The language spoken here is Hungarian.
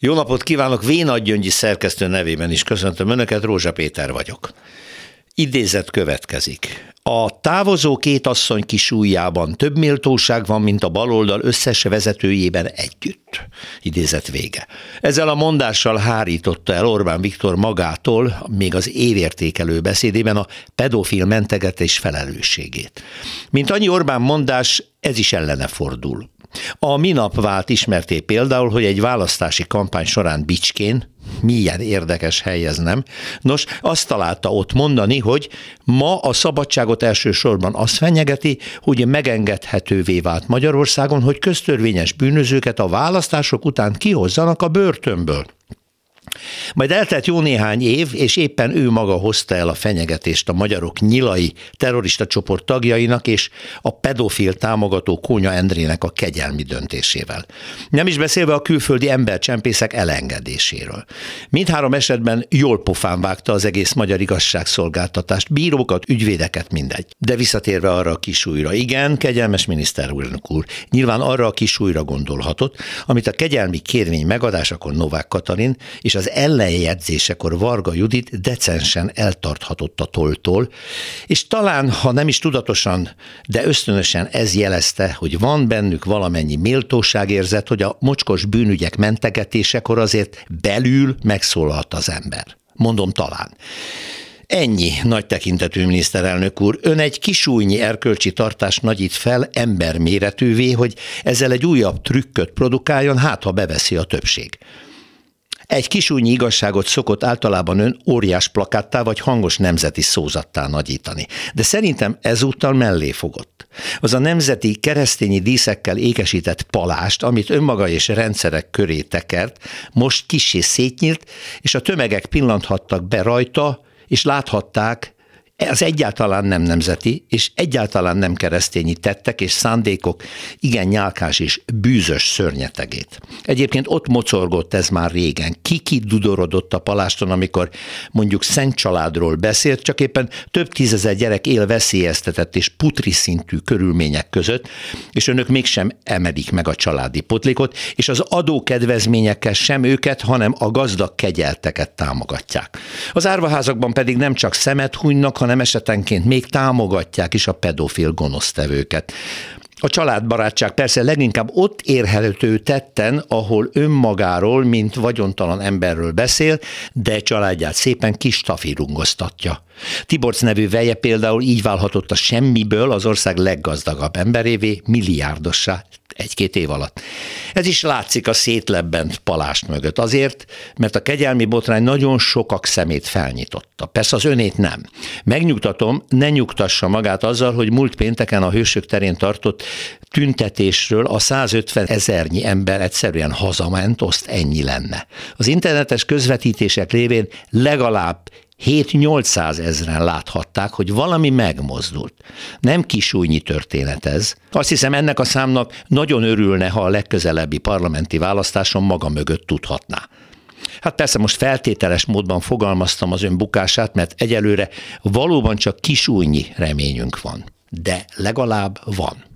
Jó napot kívánok, Vénagy Gyöngyi szerkesztő nevében is köszöntöm Önöket, Rózsa Péter vagyok. Idézet következik. A távozó két asszony kisújjában több méltóság van, mint a baloldal összes vezetőjében együtt. Idézet vége. Ezzel a mondással hárította el Orbán Viktor magától, még az évértékelő beszédében a pedofil mentegetés felelősségét. Mint annyi Orbán mondás, ez is ellene fordul. A minap vált ismerté például, hogy egy választási kampány során Bicskén, milyen érdekes hely ez nem, nos, azt találta ott mondani, hogy ma a szabadságot elsősorban az fenyegeti, hogy megengedhetővé vált Magyarországon, hogy köztörvényes bűnözőket a választások után kihozzanak a börtönből. Majd eltelt jó néhány év, és éppen ő maga hozta el a fenyegetést a magyarok nyilai terrorista csoport tagjainak és a pedofil támogató Kónya Endrének a kegyelmi döntésével. Nem is beszélve a külföldi embercsempészek elengedéséről. Mindhárom esetben jól pofán vágta az egész magyar igazságszolgáltatást, bírókat, ügyvédeket, mindegy. De visszatérve arra a kisújra, igen, kegyelmes miniszter úr, nyilván arra a kisújra gondolhatott, amit a kegyelmi kérvény megadásakor Novák Katalin és az ellenjegyzésekor Varga Judit decensen eltarthatott a toltól, és talán, ha nem is tudatosan, de ösztönösen ez jelezte, hogy van bennük valamennyi méltóságérzet, hogy a mocskos bűnügyek mentegetésekor azért belül megszólalt az ember. Mondom talán. Ennyi, nagy tekintetű miniszterelnök úr. Ön egy kisújnyi erkölcsi tartást nagyít fel emberméretűvé, hogy ezzel egy újabb trükköt produkáljon, hát ha beveszi a többség. Egy kisúnyi igazságot szokott általában ön óriás plakáttá vagy hangos nemzeti szózattá nagyítani. De szerintem ezúttal mellé fogott. Az a nemzeti keresztényi díszekkel ékesített palást, amit önmaga és rendszerek köré tekert, most kisé szétnyílt, és a tömegek pillanthattak be rajta, és láthatták, ez egyáltalán nem nemzeti, és egyáltalán nem keresztényi tettek és szándékok igen nyálkás és bűzös szörnyetegét. Egyébként ott mocorgott ez már régen. Kiki dudorodott a paláston, amikor mondjuk Szent családról beszélt, csak éppen több tízezer gyerek él veszélyeztetett és putri szintű körülmények között, és önök mégsem emelik meg a családi potlékot, és az adókedvezményekkel sem őket, hanem a gazdag kegyelteket támogatják. Az árvaházakban pedig nem csak szemet hunynak, hanem esetenként még támogatják is a pedofil gonosztevőket. A családbarátság persze leginkább ott érhető tetten, ahol önmagáról, mint vagyontalan emberről beszél, de családját szépen kis tafirungoztatja. Tiborc nevű veje például így válhatott a semmiből az ország leggazdagabb emberévé, milliárdossá egy-két év alatt. Ez is látszik a szétlebbent palást mögött. Azért, mert a kegyelmi botrány nagyon sokak szemét felnyitotta. Persze az önét nem. Megnyugtatom, ne nyugtassa magát azzal, hogy múlt pénteken a Hősök terén tartott tüntetésről a 150 ezernyi ember egyszerűen hazament, azt ennyi lenne. Az internetes közvetítések révén legalább 7-800 ezren láthatták, hogy valami megmozdult. Nem kisújnyi történet ez. Azt hiszem ennek a számnak nagyon örülne, ha a legközelebbi parlamenti választáson maga mögött tudhatná. Hát persze most feltételes módban fogalmaztam az ön bukását, mert egyelőre valóban csak kisújnyi reményünk van. De legalább van.